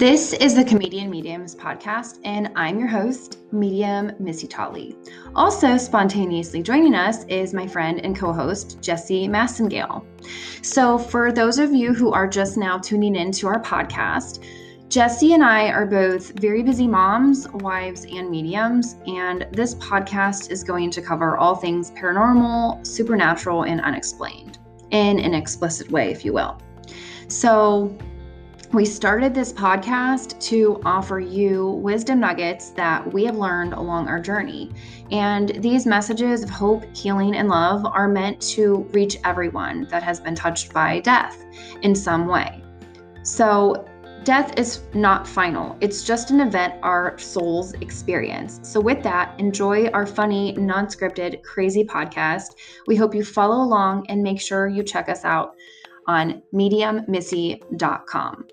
This is the Comedian Mediums podcast, and I'm your host, Medium Missy Tolley. Also, spontaneously joining us is my friend and co host, Jesse Massengale. So, for those of you who are just now tuning in to our podcast, Jesse and I are both very busy moms, wives, and mediums, and this podcast is going to cover all things paranormal, supernatural, and unexplained in an explicit way, if you will. So, we started this podcast to offer you wisdom nuggets that we have learned along our journey. And these messages of hope, healing, and love are meant to reach everyone that has been touched by death in some way. So, death is not final, it's just an event our souls experience. So, with that, enjoy our funny, non scripted, crazy podcast. We hope you follow along and make sure you check us out on mediummissy.com.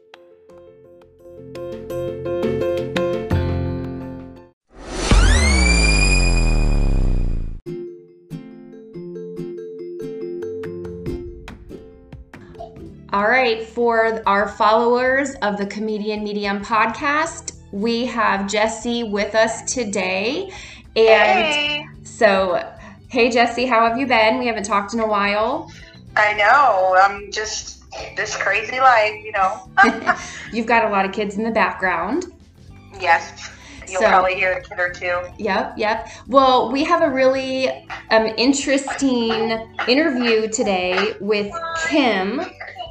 All right, for our followers of the Comedian Medium podcast, we have Jesse with us today. And hey. so, hey, Jesse, how have you been? We haven't talked in a while. I know. I'm just this crazy life, you know. You've got a lot of kids in the background. yes. You'll So- probably hear a kid or two. Yep, yep. Well, we have a really um, interesting interview today with Kim.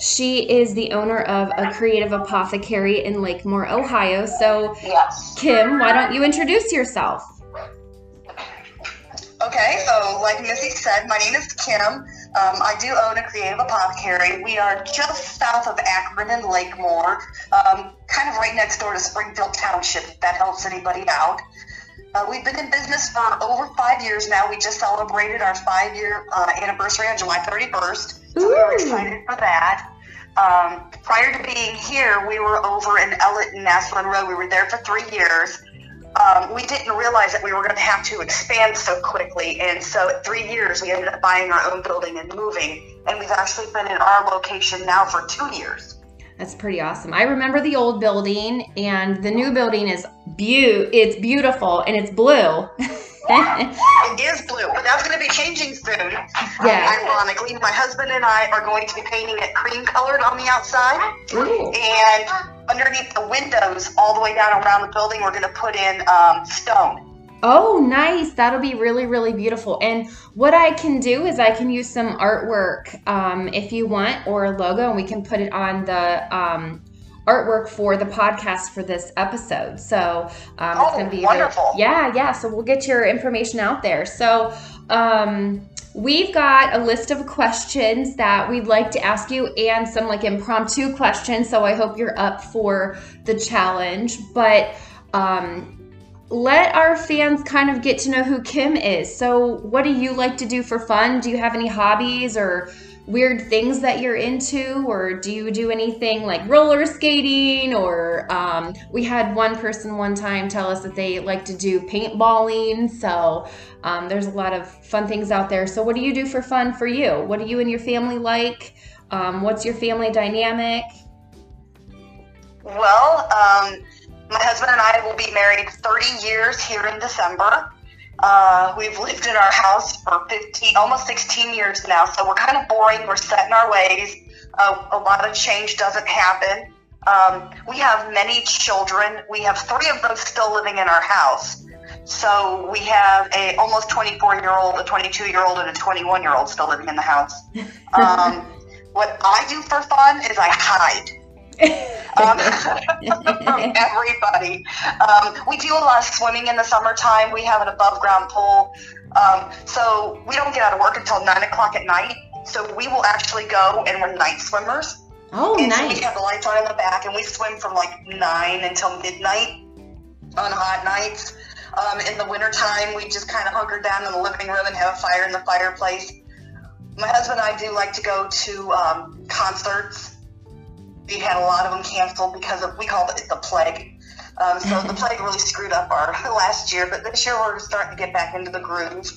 She is the owner of a Creative ApothaCare in Lakemore, Ohio. So, Yes. Kim, why don't you introduce yourself? Okay, so like Missy said, my name is Kim. Um, I do own a Creative ApothaCare. We are just south of Akron and Lakemore, um, kind of right next door to Springfield Township, if that helps anybody out. Uh, we've been in business for over five years now. We just celebrated our five year uh, anniversary on July 31st, so we were excited for that. Um, prior to being here, we were over in Ellet and Massillon Road. We were there for three years um, we didn't realize that we were going to have to expand so quickly. And so, at three years, we ended up buying our own building and moving. And we've actually been in our location now for two years. That's pretty awesome. I remember the old building, and the new building is beau- It's beautiful and it's blue. It is blue, but that's going to be changing soon. Yeah. Ironically, my husband and I are going to be painting it cream colored on the outside. Ooh. And underneath the windows, all the way down around the building, we're going to put in um, stone. Oh, nice. That'll be really, really beautiful. And what I can do is I can use some artwork um, if you want, or a logo, and we can put it on the um, artwork for the podcast for this episode. So um, it's Oh, going to be wonderful. yeah, yeah. So we'll get your information out there. So um, we've got a list of questions that we'd like to ask you, and some like impromptu questions. So I hope you're up for the challenge. But um, let our fans kind of get to know who Kim is. So, what do you like to do for fun? Do you have any hobbies or weird things that you're into? Or do you do anything like roller skating? Or um, we had one person one time tell us that they like to do paintballing. So, um, there's a lot of fun things out there. So, what do you do for fun for you? What do you and your family like? Um, what's your family dynamic? Well, um, my husband and I will be married 30 years here in December. Uh, we've lived in our house for 15, almost 16 years now, so we're kind of boring. We're set in our ways. Uh, a lot of change doesn't happen. Um, we have many children. We have three of them still living in our house. So we have a almost 24 year old, a 22 year old, and a 21 year old still living in the house. Um, what I do for fun is I hide um, from everybody. Um, we do a lot of swimming in the summertime. We have an above ground pool. Um, so we don't get out of work until 9 o'clock at night. So we will actually go and we're night swimmers. oh, and nice. we have the lights on in the back and we swim from like 9 until midnight on hot nights. Um, in the wintertime, we just kind of hunker down in the living room and have a fire in the fireplace. My husband and I do like to go to um, concerts. We had a lot of them canceled because of, we call it the plague. Um, so the plague really screwed up our last year, but this year we're starting to get back into the groove.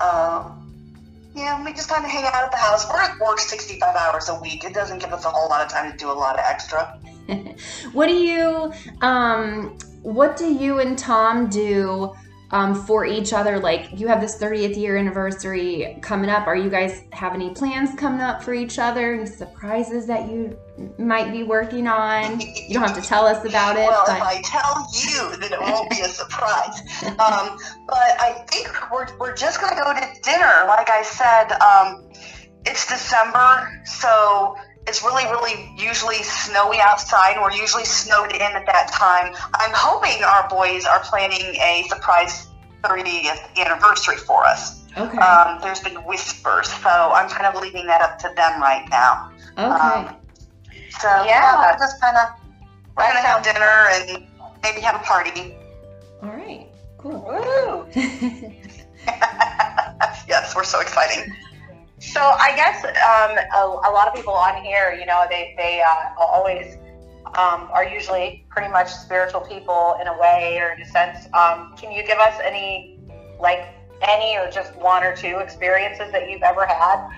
Um, yeah, we just kind of hang out at the house. We're at work 65 hours a week. It doesn't give us a whole lot of time to do a lot of extra. what do you um what do you and Tom do um, for each other? Like you have this 30th year anniversary coming up. Are you guys have any plans coming up for each other? Any surprises that you might be working on? You don't have to tell us about it. Well, but... if I tell you, then it won't be a surprise. um, but I think we're, we're just going to go to dinner. Like I said, um, it's December, so it's really, really usually snowy outside. We're usually snowed in at that time. I'm hoping our boys are planning a surprise 30th anniversary for us. Okay. Um, there's been whispers, so I'm kind of leaving that up to them right now. okay. Um, so Yeah. yeah, we're just kind of we're gonna have dinner and maybe have a party. All right. Cool. Woo! yes, we're so exciting. So I guess um, a, a lot of people on here, you know, they they uh, always um, are usually pretty much spiritual people in a way or in a sense. Um, can you give us any, like any or just one or two experiences that you've ever had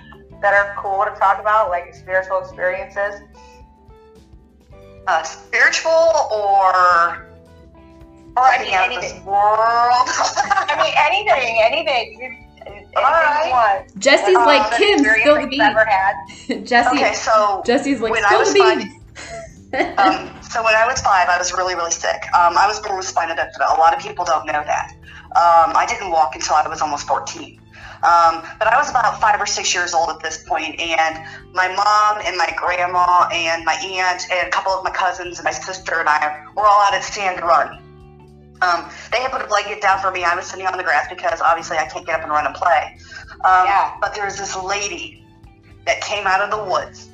that are cool to talk about, like spiritual experiences? Uh, spiritual or Or I mean something out of this anything. world. I mean anything, anything. All right. Jesse's Um, like Kim, spill the you've beans. Ever had? Jesse, okay, so Jesse's like was the five- um, so when I was five, I was really, really sick. Um, I was born with spina bifida. A lot of people don't know that. Um, I didn't walk until I was almost 14. Um, but I was about five or six years old at this point, and my mom and my grandma and my aunt and a couple of my cousins and my sister and I were all out at Sand Run. Um, they had put a blanket down for me. I was sitting on the grass because obviously I can't get up and run and play. Um, Yeah. But there was this lady that came out of the woods.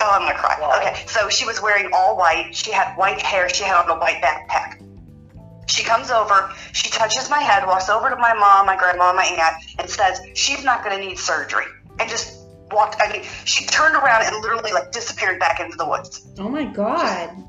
Oh, I'm gonna cry. Why? Okay, so she was wearing all white. She had white hair. She had on a white backpack. She comes over. She touches my head, walks over to my mom, my grandma, my aunt, and says she's not gonna need surgery. And just walked. I mean, she turned around and literally like disappeared back into the woods. oh my god. Just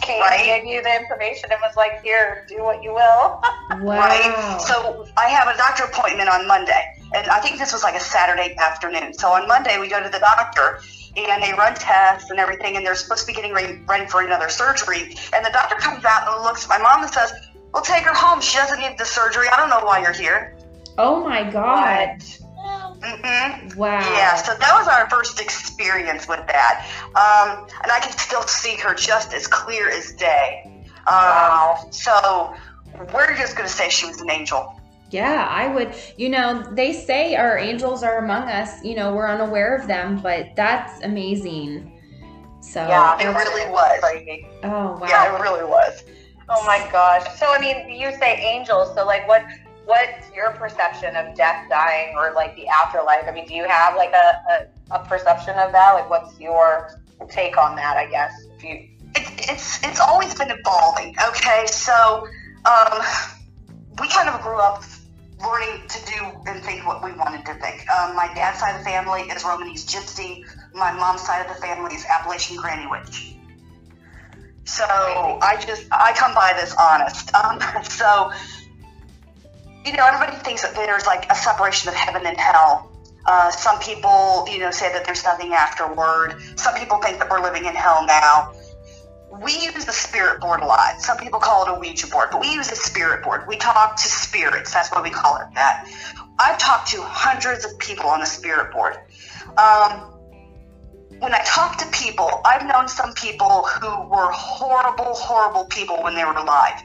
came Right. and gave you the information and was like, here, do what you will. Wow. Right? So I have a doctor appointment on Monday. And I think this was like a Saturday afternoon. So on Monday, we go to the doctor and they run tests and everything. And they're supposed to be getting ready, ready for another surgery. And the doctor comes out and looks at my mom and says, Well, take her home. She doesn't need the surgery. I don't know why you're here. oh my god. Wow. Yeah, so that was our first experience with that. Um, and I can still see her just as clear as day. Um, Wow. So we're just going to say she was an angel. Yeah, I would. You know, they say our angels are among us. You know, we're unaware of them, but that's amazing. So, Yeah, It really was. Crazy. oh wow. Yeah, it really was. Oh my gosh. So I mean, you say angels. So like, what what's your perception of death, dying, or like the afterlife? I mean, do you have like a, a, a perception of that? Like, what's your take on that? I guess. If you It, it's it's always been evolving. Okay, so um, we kind of grew up learning to do and think what we wanted to think. Um, my dad's side of the family is Romanese Gypsy. My mom's side of the family is Appalachian Granny Witch. So I just I come by this honest. Um, so you know everybody thinks that there's like a separation of heaven and hell. Uh, some people, you know, say that there's nothing afterward. Some people think that we're living in hell now. We use the spirit board a lot. Some people call it a Ouija board, but we use a spirit board. We talk to spirits. That's why we call it that. I've talked to hundreds of people on the spirit board. Um, when I talk to people, I've known some people who were horrible, horrible people when they were alive.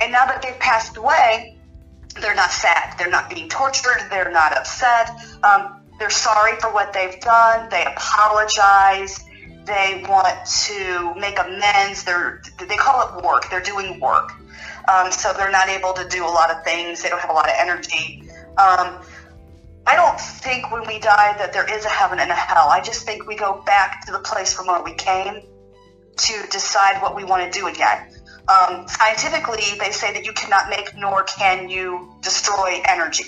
And now that they've passed away, they're not sad. They're not being tortured. They're not upset. Um, they're sorry for what they've done. They apologize. They want to make amends. They're they call it work. They're doing work. Um, so they're not able to do a lot of things. They don't have a lot of energy. Um, I don't think when we die that there is a heaven and a hell. I just think we go back to the place from where we came to decide what we want to do again. Um, scientifically, they say that you cannot make nor can you destroy energy.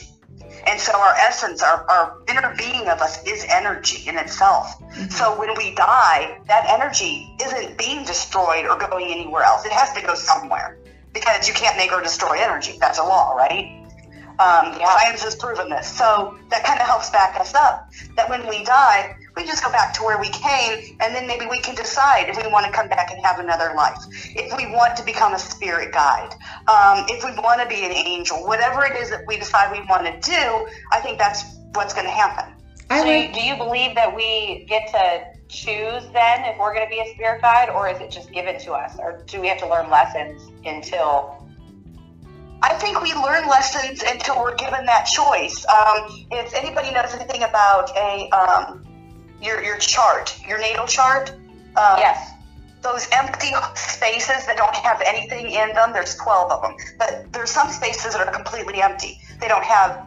And so our essence, our, our inner being of us is energy in itself. So when we die, that energy isn't being destroyed or going anywhere else. It has to go somewhere because you can't make or destroy energy. That's a law, right? Um, yeah. Science has proven this. So that kind of helps back us up. That when we die, we just go back to where we came, and then maybe we can decide if we want to come back and have another life. If we want to become a spirit guide, um, if we want to be an angel, whatever it is that we decide we want to do, I think that's what's going to happen. So, do you believe that we get to choose then if we're going to be a spirit guide, or is it just given to us, or do we have to learn lessons until? I think we learn lessons until we're given that choice. Um, if anybody knows anything about a um, your your chart, your natal chart, um, yes, those empty spaces that don't have anything in them. There's 12 of them, but there's some spaces that are completely empty. They don't have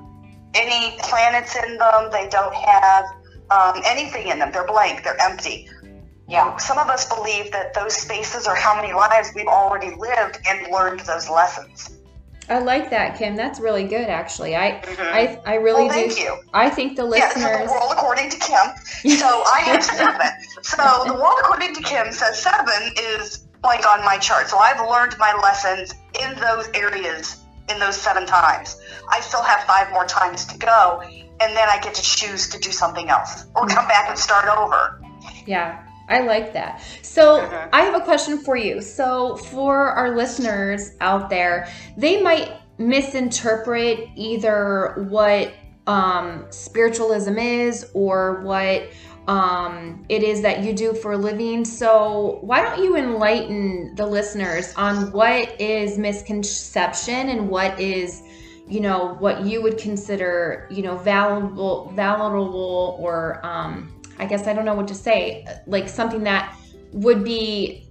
any planets in them. They don't have um, anything in them. They're blank. They're empty. Yeah. Some of us believe that those spaces are how many lives we've already lived and learned those lessons. I like that, Kim. That's really good, actually. I, mm-hmm. I, I really well, do. You. I think the listeners. Yeah, the world according to Kim. So I have seven. so the world according to Kim says seven is like on my chart. So I've learned my lessons in those areas in those seven times. I still have five more times to go, and then I get to choose to do something else or come back and start over. Yeah, I like that. So, mm-hmm. I have a question for you. So, for our listeners out there, they might misinterpret either what um, spiritualism is or what um, it is that you do for a living. So, why don't you enlighten the listeners on what is misconception and what is, you know, what you would consider, you know, valuable, valuable, or um, I guess I don't know what to say, like something that would be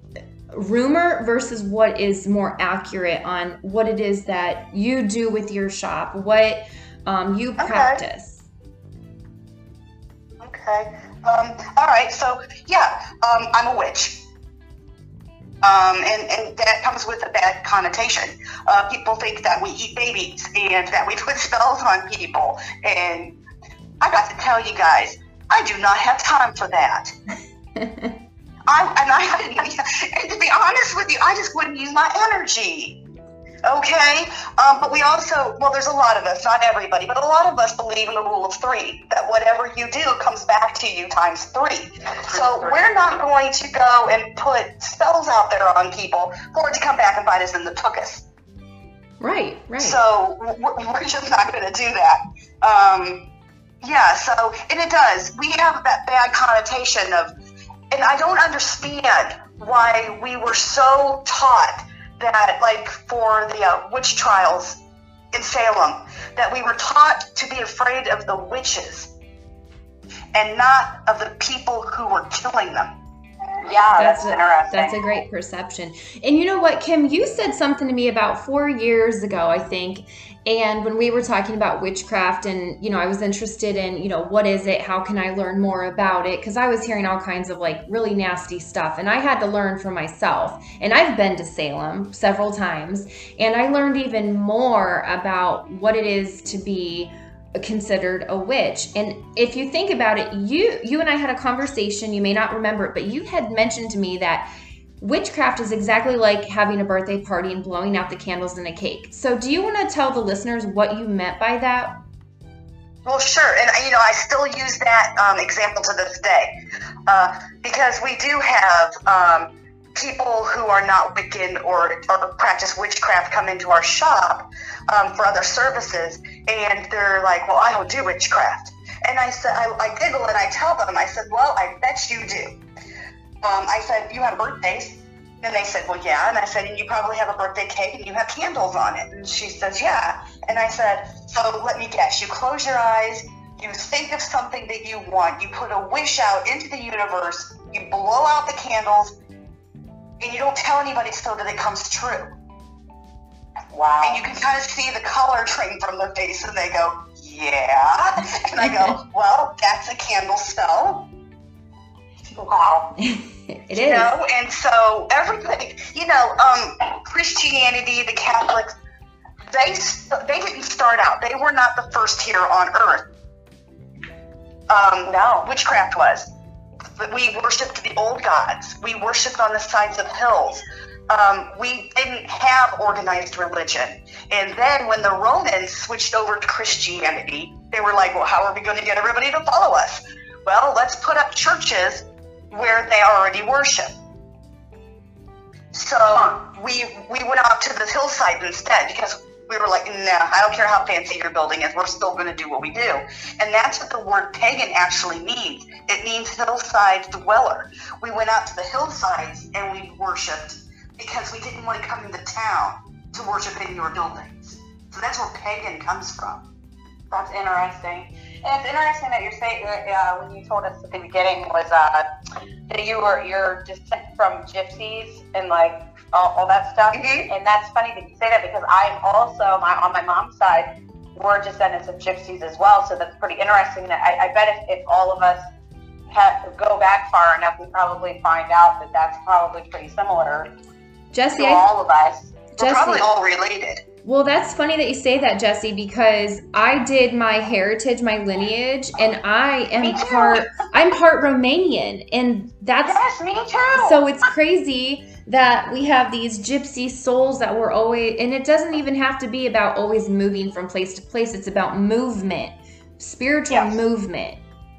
rumor versus what is more accurate on what it is that you do with your shop, what um, you okay. practice. Okay. Um, all right, so yeah, um, I'm a witch. Um, and, and that comes with a bad connotation. Uh, people think that we eat babies and that we put spells on people. And I got to tell you guys, I do not have time for that. I, and I, and to be honest with you, I just wouldn't use my energy. Okay, um, but we also, well, there's a lot of us, not everybody, but a lot of us believe in the rule of three that whatever you do comes back to you times three. So we're not going to go and put spells out there on people for it to come back and bite us in the tuchus. Right, right. So we're just not going to do that. Um, yeah, so, and it does. We have that bad connotation of, and I don't understand why we were so taught that, like, for the uh, witch trials in Salem, that we were taught to be afraid of the witches and not of the people who were killing them. Yeah, that's, that's a, interesting. That's a great perception. And you know what, Kim, you said something to me about four years ago, I think, and when we were talking about witchcraft, and you know, I was interested in, you know, what is it? How can I learn more about it? Because I was hearing all kinds of like really nasty stuff, and I had to learn for myself. And I've been to Salem several times, and I learned even more about what it is to be considered a witch. And if you think about it, you you and I had a conversation, you may not remember it, but you had mentioned to me that Witchcraft is exactly like having a birthday party and blowing out the candles in a cake. So, do you want to tell the listeners what you meant by that? Well, sure. And, you know, I still use that um, example to this day uh, because we do have um, people who are not Wiccan or, or practice witchcraft come into our shop um, for other services, and they're like, well, I don't do witchcraft. And I said, I, I giggle and I tell them, I said, well, I bet you do um, I said, you have birthdays? And they said, well, yeah. And I said, and you probably have a birthday cake and you have candles on it. And she says, yeah. And I said, so let me guess. You close your eyes, you think of something that you want, you put a wish out into the universe, you blow out the candles, and you don't tell anybody so that it comes true. Wow. And you can kind of see the color train from their face, and they go, yeah. And I go, well, that's a candle spell. Wow. it you know, and so everybody, you know, um, Christianity, the Catholics, they they didn't start out. They were not the first here on earth. Um, no, witchcraft was. We worshipped the old gods. We worshipped on the sides of hills. um, we didn't have organized religion. And then when the Romans switched over to Christianity, they were like, well, how are we going to get everybody to follow us? Well, let's put up churches where they already worship. So we we went out to the hillside instead because we were like, no, I don't care how fancy your building is, we're still going to do what we do. And that's what the word pagan actually means. It means hillside dweller. We went out to the hillsides and we worshiped because we didn't want to come into town to worship in your buildings. So that's where pagan comes from. That's interesting. And it's interesting that you're saying uh, when you told us at the beginning was uh, that you were your descent from gypsies and like all, all that stuff. Mhm. And that's funny that you say that because I'm also my on my mom's side we're descendants of gypsies as well. So that's pretty interesting. That I, I bet if, if all of us ha go back far enough, we probably find out that that's probably pretty similar Jesse, to I, all of us. We're Jesse, probably all related. Well, that's funny that you say that, Jesse, because I did my heritage, my lineage, and I am part I'm part Romanian, and that's Yes, me too. so it's crazy that we have these gypsy souls that we're always and it doesn't even have to be about always moving from place to place. It's about movement, spiritual Yes. movement,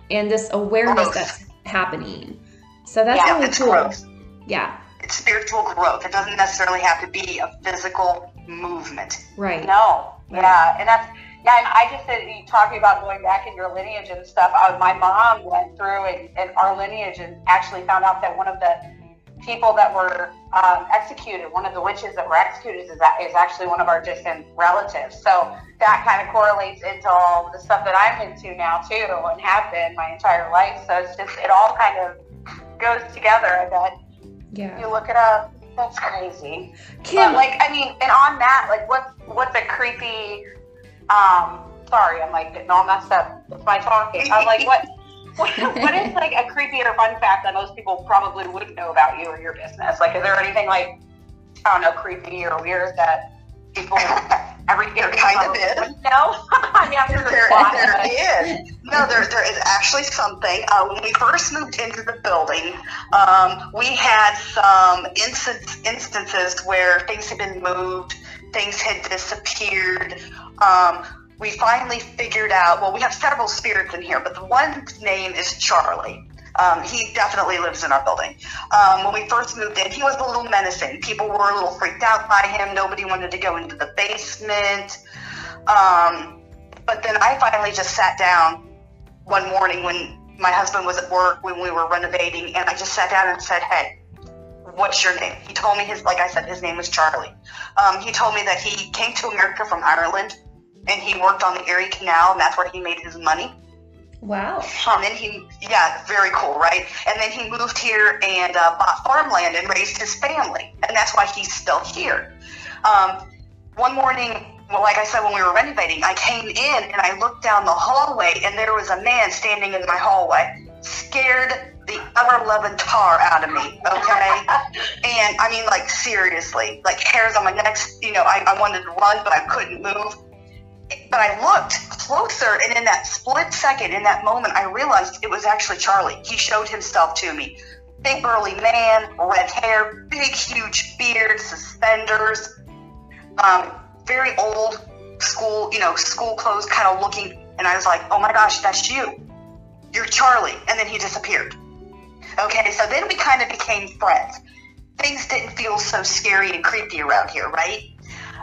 and this awareness Growth. that's happening. So that's Yeah, really it's cool. growth. Yeah, It's spiritual growth. It doesn't necessarily have to be a physical movement. right. No, yeah, and that's yeah. And I just said you talking about going back in your lineage and stuff. Uh, my mom went through and, and our lineage and actually found out that one of the people that were um, executed, one of the witches that were executed, is is actually one of our distant relatives. So that kind of correlates into all the stuff that I'm into now too, and have been my entire life. So it's just it all kind of goes together. I bet Yeah. you look it up. That's crazy. Kim, But like, I mean, and on that, like, what's what's a creepy? Um, sorry, I'm like getting all messed up with my talking. I'm like, what? What, what is like a creepy or fun fact that most people probably wouldn't know about you or your business? Like, is there anything like I don't know, creepy or weird that people every There kind of is. No, I mean, I'm There, there's there but- is. No, there, there is actually something. Uh, when we first moved into the building, um, we had some instance, instances where things had been moved, things had disappeared. Um, we finally figured out, well, we have several spirits in here, but the one name is Charlie. Um, he definitely lives in our building. Um, when we first moved in, he was a little menacing. People were a little freaked out by him. Nobody wanted to go into the basement. Um, but then I finally just sat down one morning when my husband was at work when we were renovating, and I just sat down and said, "Hey, what's your name?" He told me his, like I said, his name was Charlie. Um, he told me that he came to America from Ireland, and he worked on the Erie Canal, and that's where he made his money. Wow. Um, and he, yeah, very cool, right? And then he moved here and uh, bought farmland and raised his family, and that's why he's still here. Um, one morning, well, like I said, when we were renovating, I came in and I looked down the hallway, and there was a man standing in my hallway, scared the ever loving tar out of me. Okay, and I mean, like seriously, like hairs on my neck. You know, I, I wanted to run, but I couldn't move but I looked closer, and in that split second, in that moment, I realized it was actually Charlie. He showed himself to me. Big burly man, red hair, big huge beard, suspenders, um, very old school, you know, school clothes kind of looking. And I was like, oh my gosh, that's you. You're Charlie. And then he disappeared. Okay, so then we kind of became friends. Things didn't feel so scary and creepy around here, right?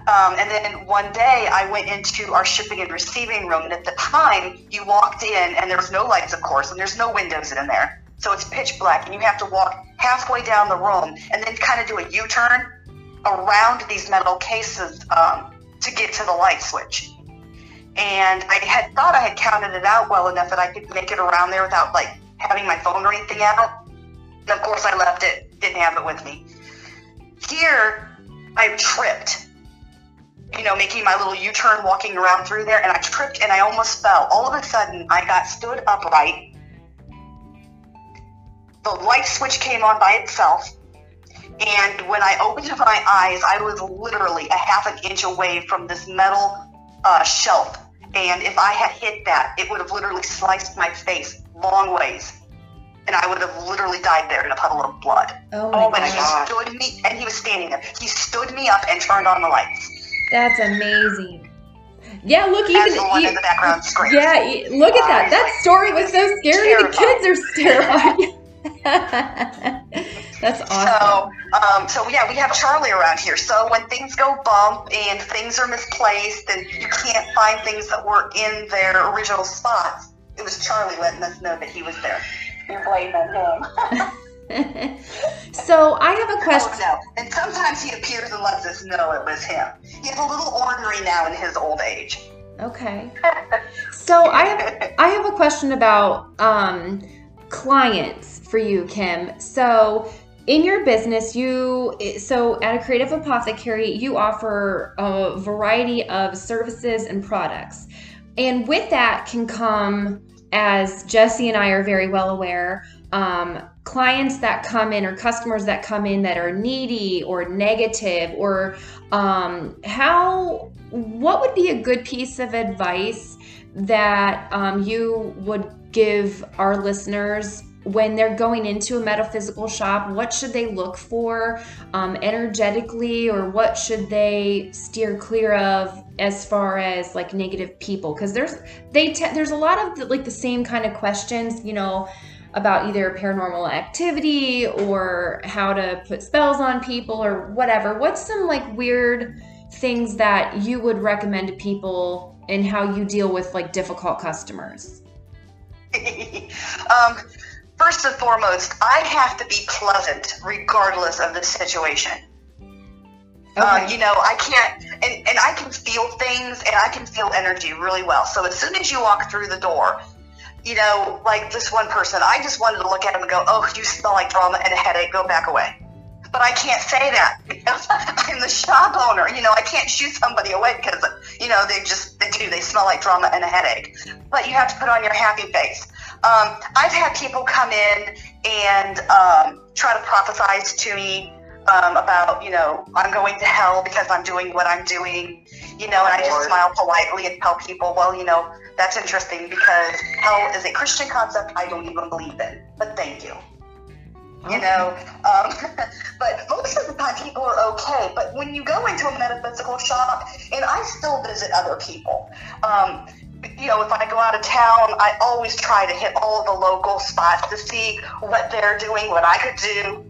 Um, and then one day I went into our shipping and receiving room, and at the time you walked in, and there's no lights, of course, and there's no windows in there. So it's pitch black, and you have to walk halfway down the room and then kind of do a U turn around these metal cases um, to get to the light switch. And I had thought I had counted it out well enough that I could make it around there without like having my phone or anything out. And of course, I left it, didn't have it with me. Here, I tripped you know, making my little U-turn, walking around through there, and I tripped and I almost fell. All of a sudden, I got stood upright. The light switch came on by itself, and when I opened my eyes, I was literally a half an inch away from this metal uh, shelf. And if I had hit that, it would have literally sliced my face long ways. and I would have literally died there in a puddle of blood. Oh my, Oh my But he gosh. God. stood me, and he was standing there. He stood me up and turned on the lights That's amazing. Yeah, look, even you- in the background screamed. yeah, look at that. That story was so scary. The kids are terrified. That's So, awesome. um, so yeah, we have Charlie around here. So when things go bump and things are misplaced and you can't find things that were in their original spots, it was Charlie letting us know that he was there. You're blaming him. so I have a question. Oh, no. And sometimes he appears and lets us know it was him. He's a little ornery now in his old age. Okay. So I have I have a question about um, clients for you, Kim. So in your business, you so at a Creative ApothaCare, you offer a variety of services and products, and with that can come, as Jesse and I are very well aware, um, clients that come in or customers that come in that are needy or negative or um, how what would be a good piece of advice that um, you would give our listeners when they're going into a metaphysical shop? What should they look for um, energetically or what should they steer clear of as far as like negative people? Because there's they te- there's a lot of the, like the same kind of questions you know about either paranormal activity or how to put spells on people or whatever what's some like weird things that you would recommend to people and how you deal with like difficult customers um, first and foremost, I have to be pleasant regardless of the situation. Um, you know, I can't, and, and I can feel things and I can feel energy really well. So as soon as you walk through the door, you know, like this one person, I just wanted to look at him and go, oh, you smell like drama and a headache, go back away. But I can't say that because I'm the shop owner. You know, I can't shoo somebody away because, you know, they just, they do, they smell like drama and a headache. But you have to put on your happy face. Um, I've had people come in and um, try to prophesize to me um, about, you know, I'm going to hell because I'm doing what I'm doing, you know, and I just smile politely and tell people, well, you know, that's interesting because hell is a Christian concept I don't even believe in. But thank you. You know, um, but most of the time people are okay. But when you go into a metaphysical shop, and I still visit other people, um, you know, if I go out of town, I always try to hit all the local spots to see what they're doing, what I could do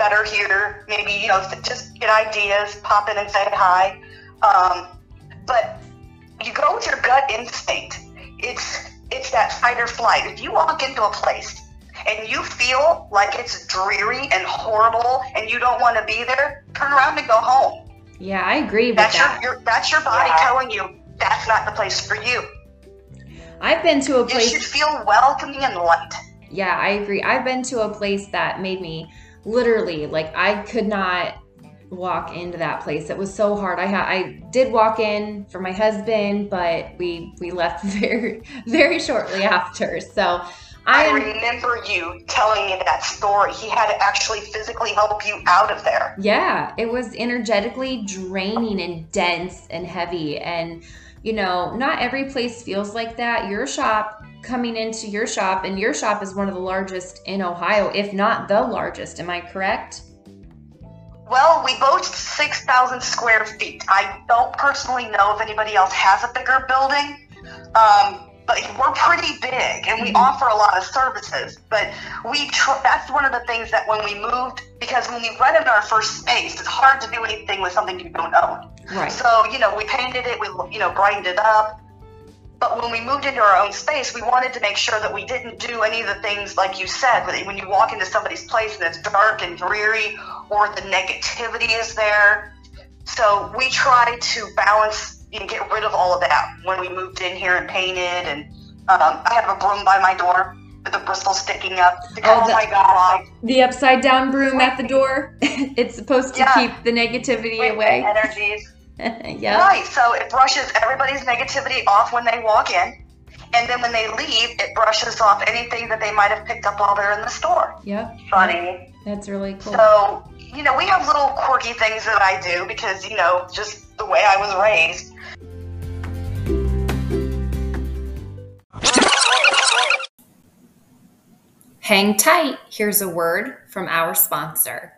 better here. Maybe, you know, just get ideas, pop in and say hi. Um, but you go with your gut instinct. It's it's that fight or flight. If you walk into a place and you feel like it's dreary and horrible and you don't want to be there, turn around and go home. yeah i agree with That's that your, your that's your body Yeah. telling you that's not the place for you. i've been to a place. You place should feel welcoming and light. Yeah, I agree. I've been to a place that made me literally like I could not walk into that place. It was so hard. I had I did walk in for my husband, but we we left very very shortly after. So I I remember you telling me that story. He had to actually physically help you out of there. yeah, it was energetically draining and dense and heavy and you know, not every place feels like that. Your shop coming into your shop and your shop is one of the largest in Ohio, if not the largest. Am I correct? Well, we boast 6,000 square feet. I don't personally know if anybody else has a bigger building, um, but we're pretty big and we Mhm. offer a lot of services. But we tr- that's one of the things that when we moved, because when we rented our first space, it's hard to do anything with something you don't own. Right. So, you know, we painted it, we, you know, brightened it up. But when we moved into our own space, we wanted to make sure that we didn't do any of the things like you said, when you walk into somebody's place and it's dark and dreary or the negativity is there. So we try to balance and get rid of all of that when we moved in here and painted. And um, I have a broom by my door with the bristles sticking up. To Oh, oh the- my God. The upside down broom at the door. it's supposed to Yeah. keep the negativity With away. energies. yeah. Right. So it brushes everybody's negativity off when they walk in. And then when they leave, it brushes off anything that they might have picked up while they're in the store. Yeah. Funny. That's really cool. So, you know, we have little quirky things that I do because, you know, just the way I was raised. Hang tight. Here's a word from our sponsor.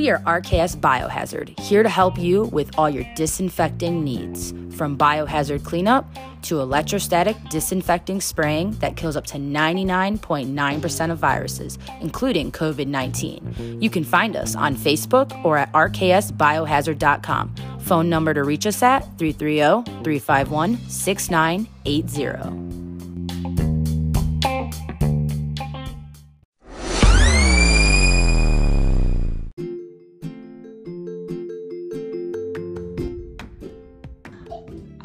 We are RKS Biohazard, here to help you with all your disinfecting needs. From biohazard cleanup to electrostatic disinfecting spraying that kills up to 99.9% of viruses, including COVID 19. You can find us on Facebook or at rksbiohazard.com. Phone number to reach us at 330 351 6980.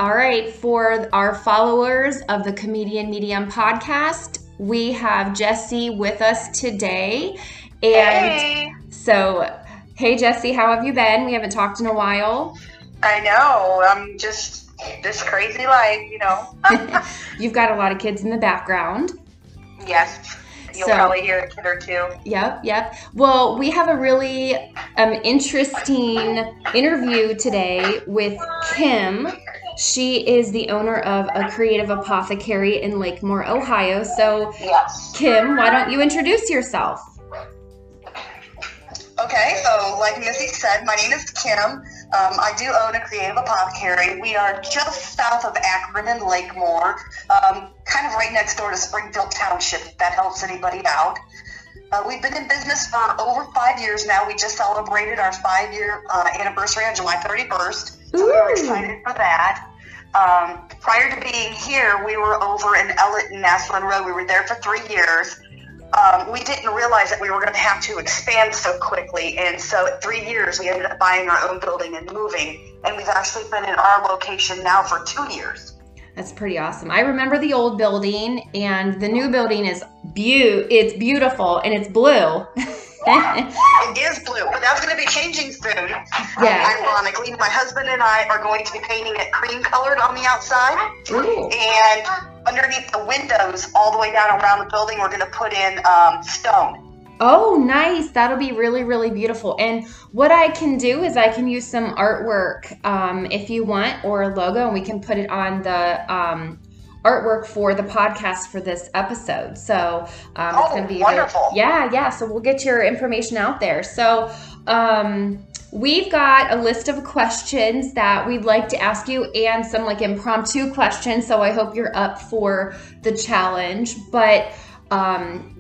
All right, for our followers of the Comedian Medium podcast, we have Jesse with us today. And Hey. so, hey, Jesse, how have you been? We haven't talked in a while. I know. I'm just this crazy life, you know. You've got a lot of kids in the background. yes. You'll So- probably hear a kid or two. Yep, yep. Well, we have a really um, interesting interview today with Kim. She is the owner of a Creative ApothaCare in Lakemore, Ohio. So, Yes. Kim, why don't you introduce yourself? Okay, so like Missy said, my name is Kim. Um, I do own a Creative ApothaCare. We are just south of Akron and Lakemore, um, kind of right next door to Springfield Township, if that helps anybody out. Uh, we've been in business for over five years now. We just celebrated our five year uh, anniversary on July 31st. So we were Ooh. excited for that. Um, prior to being here, we were over in Ellet and Massillon Road. We were there for three years. Um, we didn't realize that we were going to have to expand so quickly. And so, at three years, we ended up buying our own building and moving. And we've actually been in our location now for two years. That's pretty awesome. I remember the old building, and the new building is beau. It's beautiful and it's blue. It is blue, but that's going to be changing soon. Yeah. Ironically, my husband and I are going to be painting it cream colored on the outside. Ooh. And underneath the windows, all the way down around the building, we're going to put in um, stone. Oh, nice. That'll be really, really beautiful. And what I can do is I can use some artwork um, if you want, or a logo, and we can put it on the um, artwork for the podcast for this episode. So um, it's Oh, going to be wonderful. Yeah, yeah. So we'll get your information out there. So um, we've got a list of questions that we'd like to ask you, and some like impromptu questions. So I hope you're up for the challenge. But um,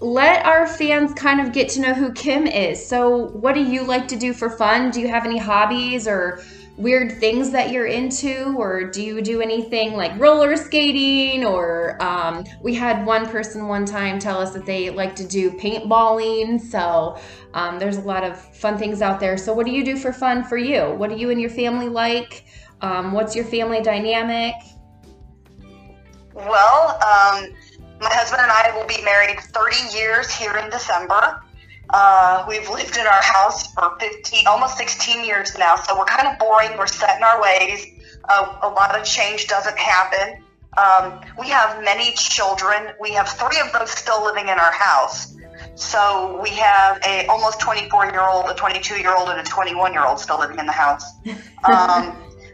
let our fans kind of get to know who Kim is. So, what do you like to do for fun? Do you have any hobbies or weird things that you're into? Or do you do anything like roller skating? Or um, we had one person one time tell us that they like to do paintballing. So, um, there's a lot of fun things out there. So, what do you do for fun for you? What do you and your family like? Um, what's your family dynamic? Well, um, my husband and I will be married 30 years here in December. Uh, we've lived in our house for 15, almost 16 years now, so we're kind of boring. We're set in our ways. Uh, a lot of change doesn't happen. Um, we have many children. We have three of them still living in our house. So we have a almost 24 year old, a 22 year old, and a 21 year old still living in the house. Um,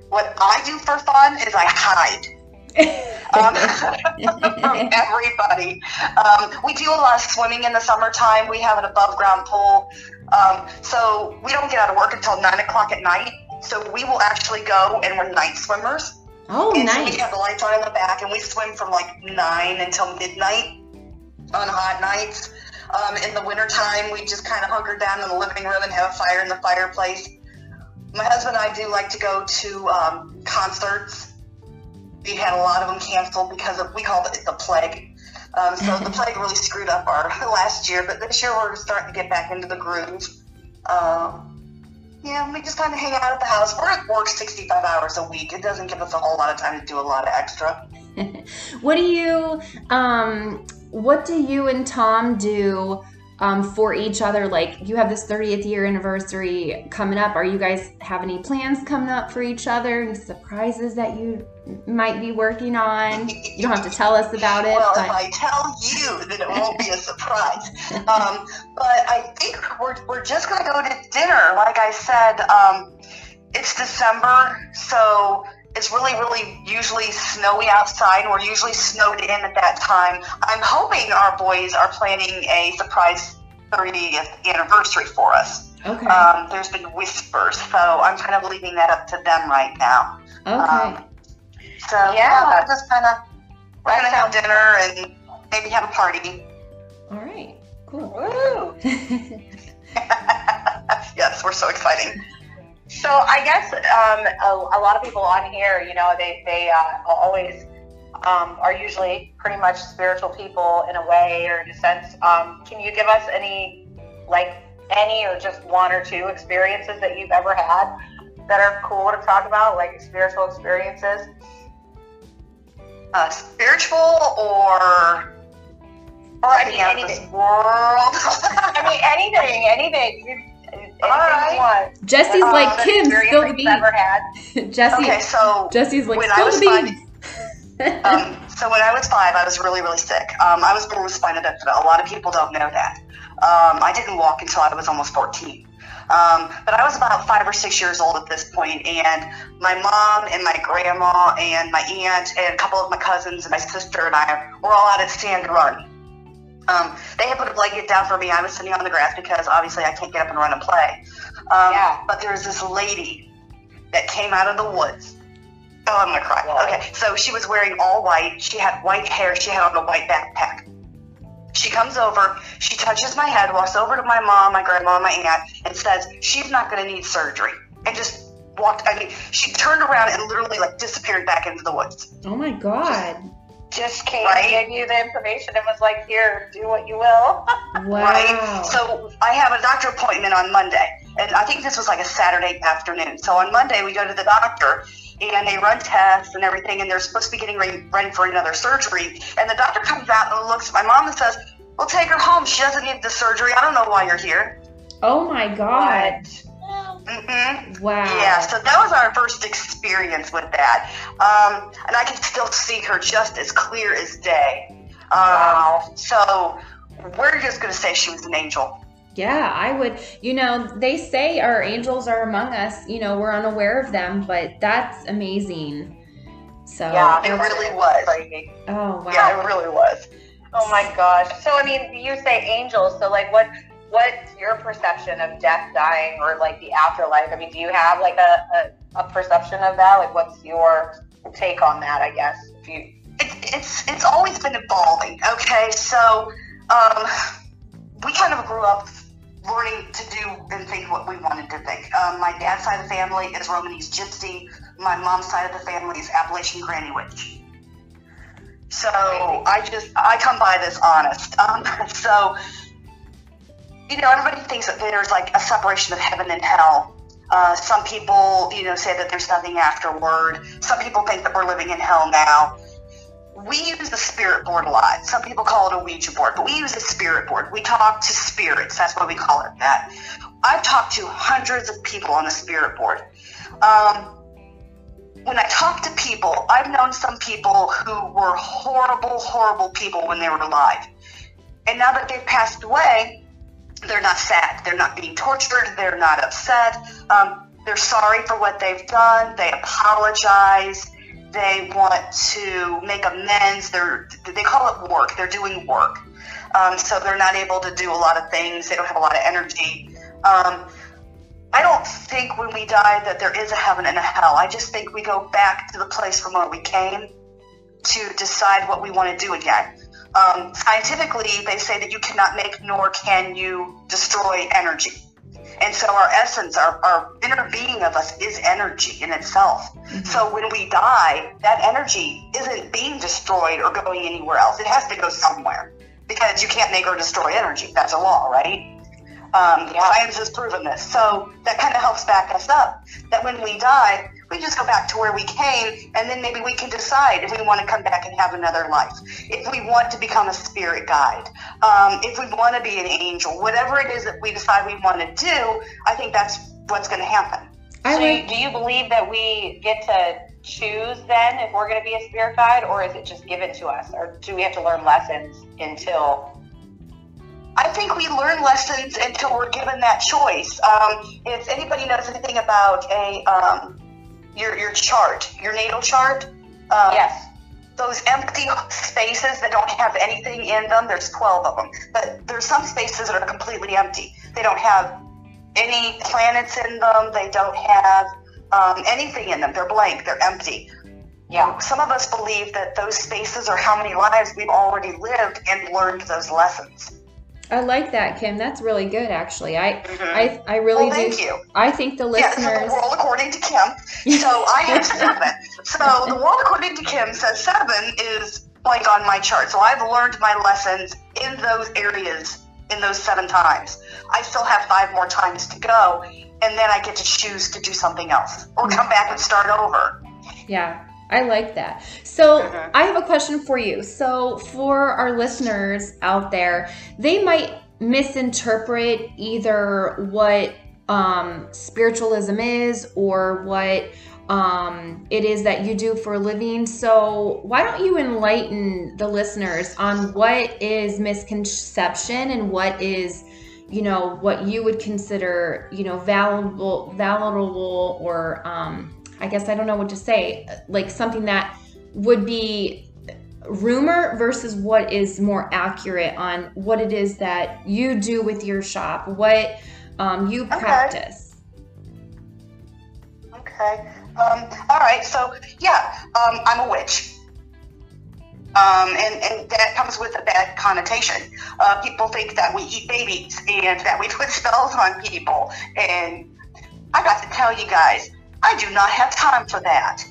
what I do for fun is I hide um, from everybody. Um, we do a lot of swimming in the summertime. We have an above ground pool. Um, so we don't get out of work until 9 o'clock at night. So we will actually go and we're night swimmers. oh, and so nice. we have the lights on in the back and we swim from like 9 until midnight on hot nights. Um, in the wintertime, we just kind of hunker down in the living room and have a fire in the fireplace. My husband and I do like to go to um, concerts. We had a lot of them canceled because of, we call it the plague. Um, so the plague really screwed up our last year, but this year we're starting to get back into the groove. Um, yeah, we just kind of hang out at the house. We're at work 65 hours a week. It doesn't give us a whole lot of time to do a lot of extra. what do you um what do you and Tom do um, for each other? Like you have this 30th year anniversary coming up. Are you guys have any plans coming up for each other? Any surprises that you might be working on? You don't have to tell us about it, Well, if but I tell you, then it won't be a surprise. um, but I think we're, we're just going to go to dinner. Like I said, um, it's December, so it's really, really usually snowy outside. We're usually snowed in at that time. I'm hoping our boys are planning a surprise 30th anniversary for us. Okay. Um, there's been whispers, so I'm kind of leaving that up to them right now. okay. Um, so Yeah. we're just kind of we're gonna have dinner and maybe have a party. All right. Cool. Woo! yes, we're so exciting. So I guess um, a, a lot of people on here, you know, they they uh, always um, are usually pretty much spiritual people in a way or in a sense. Um, can you give us any, like any or just one or two experiences that you've ever had that are cool to talk about, like spiritual experiences? Uh, spiritual or Or I anything mean, out of this anything. world. I mean, anything, anything. You, anything All right. Jesse's Uh, like Kim, spill the you've ever had. Jesse, okay, so Jesse's like when I spill was the five- um, so when I was five, I was really, really sick. Um, I was born with spina bifida. A lot of people don't know that. Um, I didn't walk until I was almost 14. Um, but I was about five or six years old at this point, and my mom and my grandma and my aunt and a couple of my cousins and my sister and I were all out at Sand Run. Um, they had put a blanket down for me. I was sitting on the grass because obviously I can't get up and run and play. Um, Yeah. But there was this lady that came out of the woods. Oh, I'm gonna cry. Why? Okay, so she was wearing all white. She had white hair. She had on a white backpack. She comes over. She touches my head, walks over to my mom, my grandma, my aunt, and says she's not gonna need surgery, and just walked. I mean, she turned around and literally like disappeared back into the woods. oh my god. Just came Right. and gave you the information and was like, here, do what you will. Wow. Right? So I have a doctor appointment on Monday. And I think this was like a Saturday afternoon. So on Monday, we go to the doctor and they run tests and everything. And they're supposed to be getting ready, ready for another surgery. And the doctor comes out and looks at my mom and says, Well, take her home. She doesn't need the surgery. I don't know why you're here. oh my god. Hmm Wow. Yeah, so that was our first experience with that. Um, and I can still see her just as clear as day. Um, Wow. So we're just going to say she was an angel. Yeah, I would. You know, they say our angels are among us. You know, we're unaware of them, but that's amazing. So, Yeah, It really was. Crazy. oh wow. Yeah, it really was. Oh my gosh. So I mean, you say angels. So like, what what's your perception of death, dying, or like the afterlife? I mean, do you have like a, a, a perception of that? Like, what's your take on that? I guess. If you It, it's it's always been evolving. Okay, so um, we kind of grew up learning to do and think what we wanted to think. Um, my dad's side of the family is Romanese Gypsy. My mom's side of the family is Appalachian Granny Witch. So I just I come by this honest. Um, so you know everybody thinks that there's like a separation of heaven and hell. Uh, some people, you know, say that there's nothing afterward. Some people think that we're living in hell now. We use the spirit board a lot. Some people call it a Ouija board, but we use a spirit board. We talk to spirits. That's why we call it that. I've talked to hundreds of people on the spirit board. Um, when I talk to people, I've known some people who were horrible, horrible people when they were alive. And now that they've passed away, they're not sad. They're not being tortured. They're not upset. Um, they're sorry for what they've done. They apologize. They want to make amends. They're they call it work. They're doing work. Um, so they're not able to do a lot of things. They don't have a lot of energy. Um, I don't think when we die that there is a heaven and a hell. I just think we go back to the place from where we came to decide what we want to do again. Um, scientifically, they say that you cannot make nor can you destroy energy. And so our essence, our, our inner being of us is energy in itself. So when we die, that energy isn't being destroyed or going anywhere else. It has to go somewhere because you can't make or destroy energy. That's a law, right? Um, Science has proven this. So that kind of helps back us up. That when we die, we just go back to where we came, and then maybe we can decide if we want to come back and have another life. If we want to become a spirit guide, um, if we want to be an angel, whatever it is that we decide we want to do, I think that's what's going to happen. I so like do you believe that we get to choose then if we're going to be a spirit guide, or is it just given to us, or do we have to learn lessons until I think we learn lessons until we're given that choice. Um, if anybody knows anything about a um, your your chart, your natal chart, um, Yes. those empty spaces that don't have anything in them. There's 12 of them, but there's some spaces that are completely empty. They don't have any planets in them. They don't have um, anything in them. They're blank. They're empty. Yeah. Some of us believe that those spaces are how many lives we've already lived and learned those lessons. I like that, Kim. That's really good, actually. I Mhm. I, I really well, thank do. you. I think the Yeah, so listeners. the world according to Kim. So I have seven. So the world according to Kim says seven is blank on my chart. So I've learned my lessons in those areas in those seven times. I still have five more times to go, and then I get to choose to do something else or come back and start over. Yeah, I like that. So Mhm. I have a question for you. So for our listeners out there, they might misinterpret either what um, spiritualism is or what um, it is that you do for a living. So why don't you enlighten the listeners on what is misconception and what is you know what you would consider you know valuable valuable or um i guess i don't know what to say like something that would be rumor versus what is more accurate on what it is that you do with your shop what um, you Okay. practice Okay. Um, all right. So yeah, um, I'm a witch. Um, and, and that comes with a bad connotation. Uh, people think that we eat babies and that we put spells on people. And I got to tell you guys, I do not have time for that.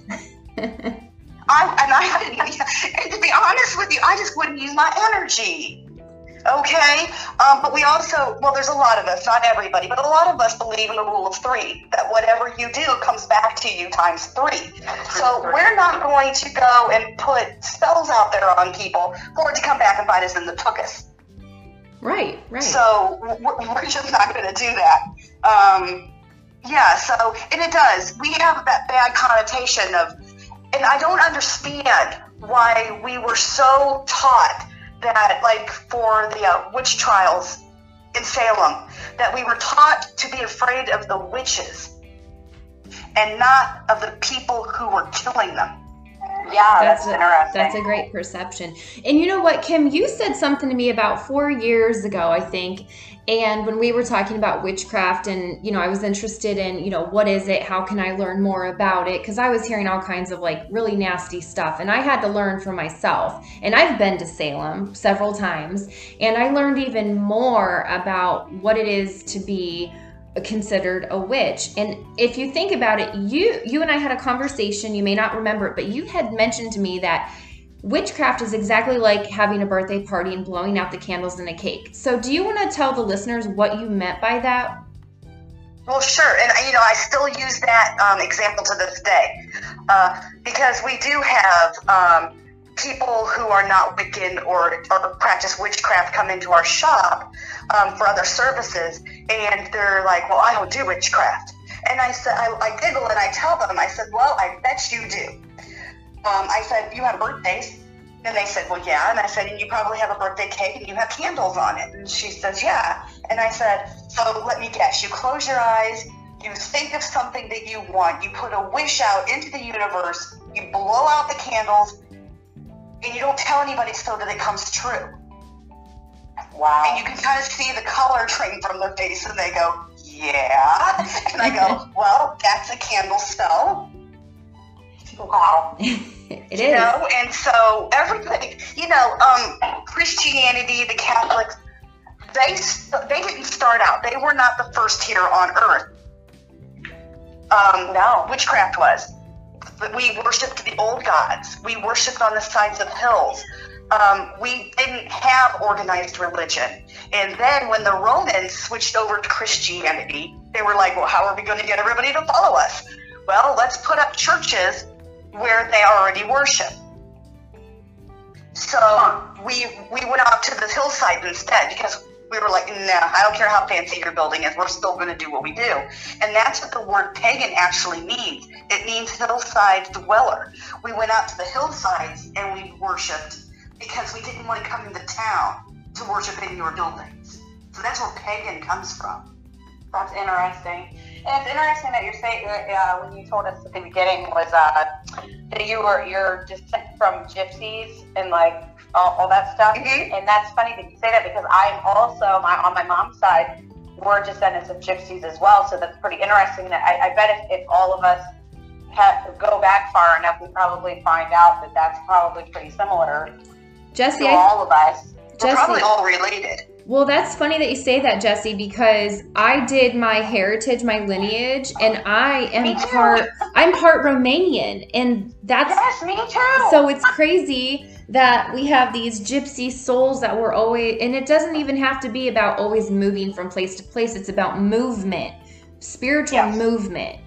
I, and I, and to be honest with you, I just wouldn't use my energy. Okay, um, but we also, well, there's a lot of us, not everybody, but a lot of us believe in the rule of three that whatever you do comes back to you times three. So we're not going to go and put spells out there on people for it to come back and bite us in the tuchus. right right So we're, we're just not going to do that. Um, yeah, so, and it does. We have that bad connotation of, and I don't understand why we were so taught that, like, for the uh, witch trials in Salem, that we were taught to be afraid of the witches and not of the people who were killing them. Yeah, that's, a, interesting. That's a great perception. And you know what, Kim, you said something to me about four years ago, I think. And when we were talking about witchcraft, and you know, I was interested in, you know, what is it? How can I learn more about it? Because I was hearing all kinds of like really nasty stuff, and I had to learn for myself. And I've been to Salem several times, and I learned even more about what it is to be considered a witch. And if you think about it, you you and I had a conversation, you may not remember it, but you had mentioned to me that witchcraft is exactly like having a birthday party and blowing out the candles in a cake. So do you want to tell the listeners what you meant by that? Well, sure, and you know, I still use that um, example to this day uh, because we do have um, people who are not Wiccan or, or practice witchcraft come into our shop um, for other services, and they're like, "Well, I don't do witchcraft," and I said, I, I giggle and I tell them, I said, "Well, I bet you do." Um, I said, "You have birthdays." And they said, Well, yeah. And I said, And you probably have a birthday cake and you have candles on it. And she says, Yeah. And I said, So let me guess. You close your eyes, you think of something that you want, you put a wish out into the universe, you blow out the candles, and you don't tell anybody so that it comes true. wow. And you can kind of see the color train from their face, and they go, Yeah. And I go, Well, that's a candle spell. wow. it is. you know and so everybody you know um christianity the catholics they they didn't start out they were not the first here on earth. Um No. witchcraft was. But we worshipped the old gods. We worshipped on the sides of hills. Um, we didn't have organized religion. And then when the romans switched over to christianity they were like well how are we going to get everybody to follow us? Well let's put up churches where they already worship. So we we went out to the hillside instead because we were like, no, I don't care how fancy your building is, we're still going to do what we do. And that's what the word pagan actually means. It means hillside dweller. We went out to the hillsides and we worshipped because we didn't want to come into town. to worship in your buildings. So that's where pagan comes from. That's interesting. And it's interesting that you're saying uh, when you told us at the beginning was uh, that you were you're descent from gypsies and like all, all that stuff. Mhm. And that's funny that you say that because I'm also my on my mom's side we're descendants of gypsies as well. So that's pretty interesting. That I, I bet if, if all of us ha go back far enough, we probably find out that that's probably pretty similar Jesse, to I, all of us. We're probably all related. Well, that's funny that you say that, Jesse, because I did my heritage, my lineage, and I am part I'm part Romanian, and that's Yes, me too. so it's crazy that we have these gypsy souls that we're always and it doesn't even have to be about always moving from place to place. It's about movement, spiritual Yes. movement,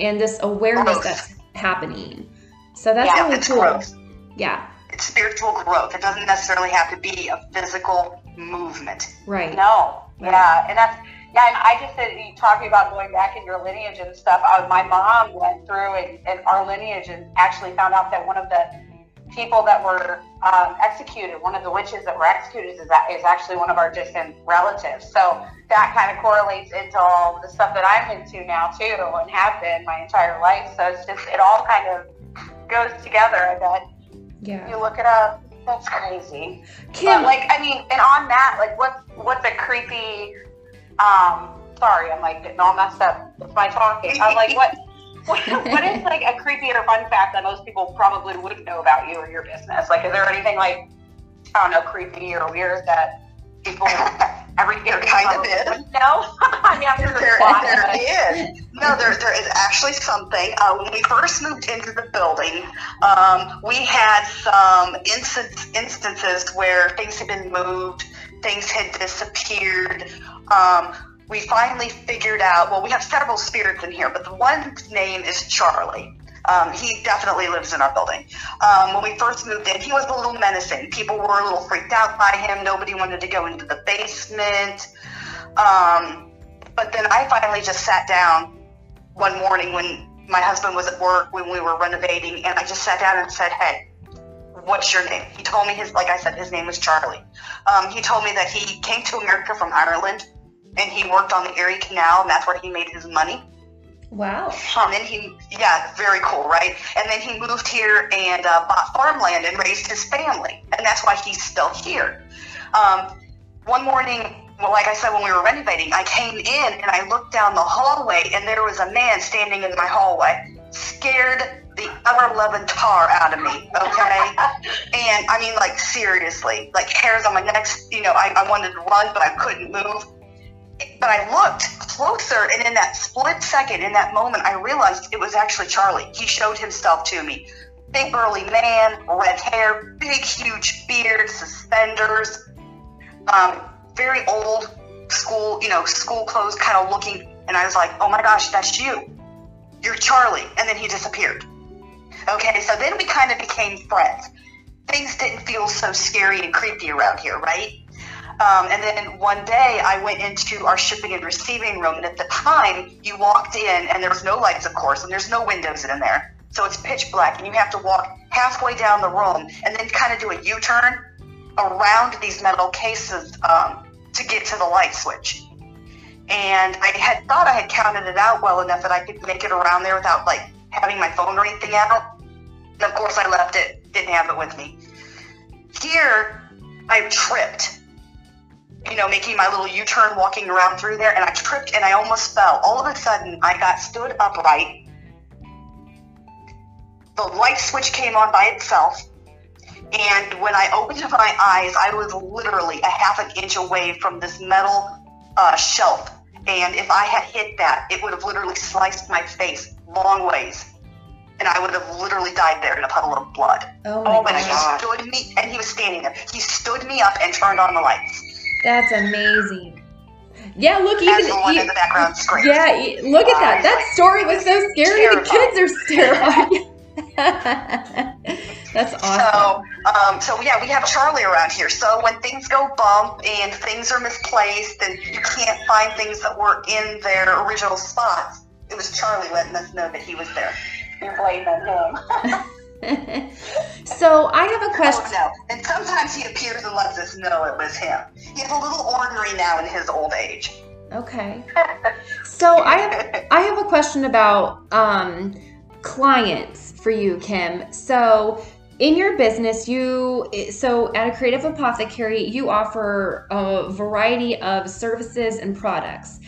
and this awareness Growth. that's happening. So that's Yeah, really it's cool. growth. Yeah, It's spiritual growth. It doesn't necessarily have to be a physical movement. right. No, Right. yeah, and that's yeah. And I just said you talking about going back in your lineage and stuff. Uh, my mom went through and, and our lineage and actually found out that one of the people that were um, executed, one of the witches that were executed, is that is actually one of our distant relatives. So that kind of correlates into all the stuff that I'm into now too, and have been my entire life. So it's just it all kind of goes together. I bet Yeah. you look it up. That's crazy. Kim, But like, I mean, and on that, like, what's what's a creepy? Um, sorry, I'm like getting all messed up with my talking. I'm like, what? What, what is like a creepy or fun fact that most people probably wouldn't know about you or your business? Like, is there anything like I don't know, creepy or weird that people every There kind of is. No, I mean, I'm There, responding, there but- is. No, there, there is actually something. Uh, when we first moved into the building, um, we had some instance, instances where things had been moved, things had disappeared. Um, we finally figured out, well, we have several spirits in here, but the one's name is Charlie. Um, he definitely lives in our building. Um, when we first moved in, he was a little menacing. People were a little freaked out by him. Nobody wanted to go into the basement. Um, but then I finally just sat down one morning when my husband was at work when we were renovating, and I just sat down and said, "Hey, what's your name?" He told me his, like I said, his name was Charlie. Um, he told me that he came to America from Ireland, and he worked on the Erie Canal, and that's where he made his money. Wow. And then he, yeah, very cool, right? And then he moved here and uh, bought farmland and raised his family, and that's why he's still here. Um, one morning, well, like I said, when we were renovating, I came in and I looked down the hallway, and there was a man standing in my hallway, scared the ever loving tar out of me. Okay, and I mean, like seriously, like hairs on my neck. You know, I, I wanted to run, but I couldn't move. But I looked closer, and in that split second, in that moment, I realized it was actually Charlie. He showed himself to me. Big burly man, red hair, big huge beard, suspenders, um, very old school, you know, school clothes kind of looking. And I was like, oh my gosh, that's you. You're Charlie. And then he disappeared. Okay, so then we kind of became friends. Things didn't feel so scary and creepy around here, right? Um, and then one day I went into our shipping and receiving room, and at the time you walked in, and there's no lights, of course, and there's no windows in there. So it's pitch black, and you have to walk halfway down the room and then kind of do a U turn around these metal cases um, to get to the light switch. And I had thought I had counted it out well enough that I could make it around there without like having my phone or anything out. And of course, I left it, didn't have it with me. Here, I tripped you know, making my little U-turn, walking around through there, and I tripped and I almost fell. All of a sudden, I got stood upright. The light switch came on by itself, and when I opened my eyes, I was literally a half an inch away from this metal uh, shelf. And if I had hit that, it would have literally sliced my face long ways, and I would have literally died there in a puddle of blood. Oh my Oh my And he. God. stood me, and he was standing there. He stood me up and turned on the lights. That's amazing. Yeah, look, even the in the background screamed. yeah, look at that. That story was so scary. The kids are terrified. That's awesome. So, um, so yeah, we have Charlie around here. So when things go bump and things are misplaced and you can't find things that were in their original spots, it was Charlie letting us know that he was there. You're blaming him. so I have a question. Oh, no. And sometimes he appears and lets us know it was him. He's a little ornery now in his old age. Okay. So I have I have a question about um, clients for you, Kim. So in your business, you so at a Creative ApothaCare, you offer a variety of services and products.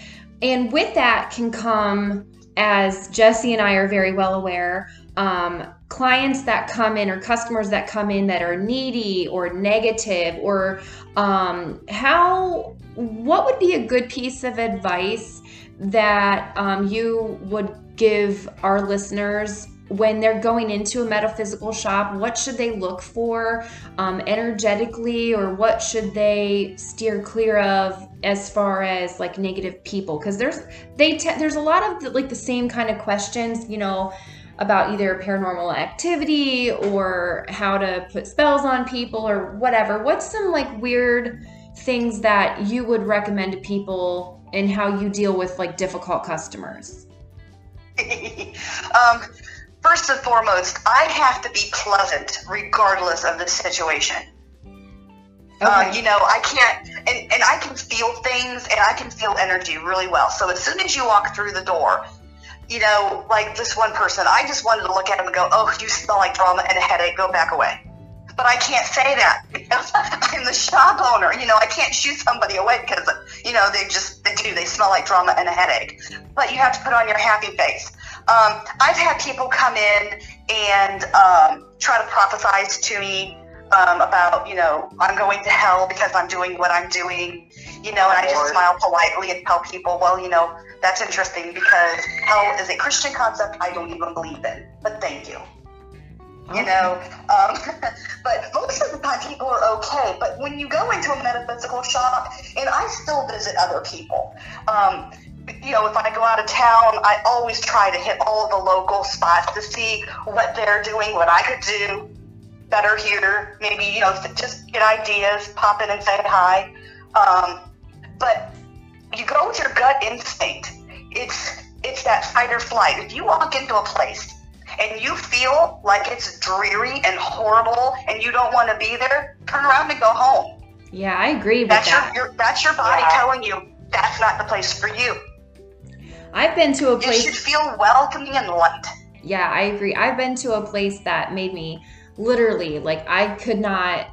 And with that can come, as Jesse and I are very well aware, um, clients that come in or customers that come in that are needy or negative or um, how what would be a good piece of advice that um, you would give our listeners when they're going into a metaphysical shop? What should they look for um, energetically or what should they steer clear of as far as like negative people? Because there's they te- there's a lot of the, like the same kind of questions you know about either paranormal activity or how to put spells on people or whatever what's some like weird things that you would recommend to people and how you deal with like difficult customers um, first and foremost, I have to be pleasant regardless of the situation. Uh, okay. Uh, you know, I can't, and, and I can feel things and I can feel energy really well. So as soon as you walk through the door, you know, like this one person, I just wanted to look at him and go, oh, you smell like drama and a headache, go back away. But I can't say that because I'm the shop owner. You know, I can't shoot somebody away because, you know, they just, they do, they smell like drama and a headache. But you have to put on your happy face. Um, I've had people come in and um, try to prophesize to me um, about, you know, I'm going to hell because I'm doing what I'm doing, you know, and I just smile politely and tell people, well, you know, that's interesting because hell is a Christian concept I don't even believe in, but thank you. You know, um, but most of the time people are okay. But when you go into a metaphysical shop, and I still visit other people, um, you know, if I go out of town, I always try to hit all the local spots to see what they're doing, what I could do better here. Maybe, you know, just get ideas, pop in and say hi. Um, but you go with your gut instinct. It's it's that fight or flight. If you walk into a place and you feel like it's dreary and horrible and you don't want to be there, turn around and go home. Yeah, I agree with that's that. Your, your, that's your body yeah. telling you that's not the place for you. I've been to a place. You should feel welcoming and light. Yeah, I agree. I've been to a place that made me literally like I could not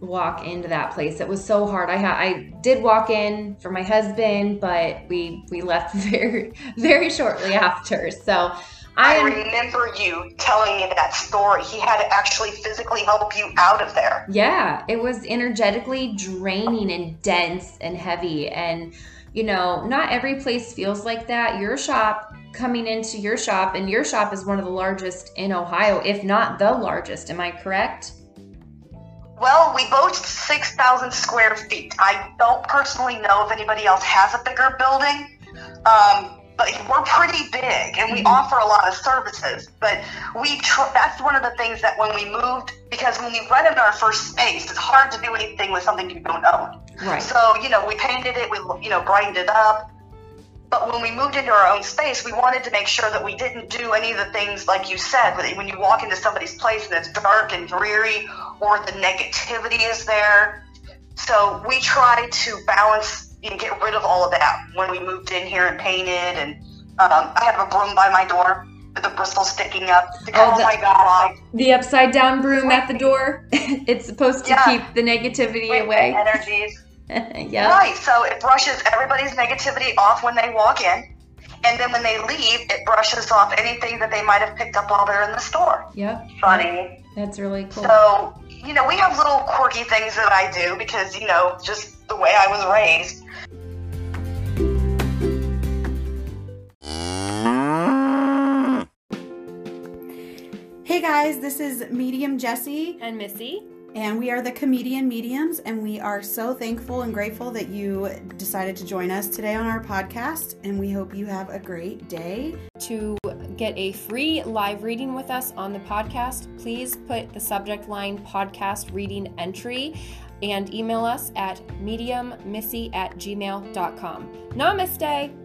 walk into that place. It was so hard. I had I did walk in for my husband, but we we left very very shortly after. So I, I remember you telling me that story. He had to actually physically help you out of there. Yeah, it was energetically draining and dense and heavy and you know, not every place feels like that. Your shop coming into your shop, and your shop is one of the largest in Ohio, if not the largest. Am I correct? Well, we boast 6,000 square feet. I don't personally know if anybody else has a bigger building. Um, but we're pretty big and we mm-hmm. offer a lot of services. But we tr- that's one of the things that when we moved, because when we rented our first space, it's hard to do anything with something you don't own. Right. So you know, we painted it, we you know brightened it up. But when we moved into our own space, we wanted to make sure that we didn't do any of the things like you said. When you walk into somebody's place and it's dark and dreary, or the negativity is there. So we tried to balance and get rid of all of that when we moved in here and painted. And um, I have a broom by my door with the bristles sticking up. To oh, the, my God! The upside down broom at the door. it's supposed to yeah. keep the negativity Wait, away. Energies. yeah. Right. So it brushes everybody's negativity off when they walk in. And then when they leave, it brushes off anything that they might have picked up while they're in the store. Yep. Funny. That's really cool. So, you know, we have little quirky things that I do because, you know, just the way I was raised. Hey guys, this is Medium Jesse and Missy. And we are the Comedian Mediums, and we are so thankful and grateful that you decided to join us today on our podcast. And we hope you have a great day. To get a free live reading with us on the podcast, please put the subject line podcast reading entry and email us at mediummissy at gmail.com. Namaste.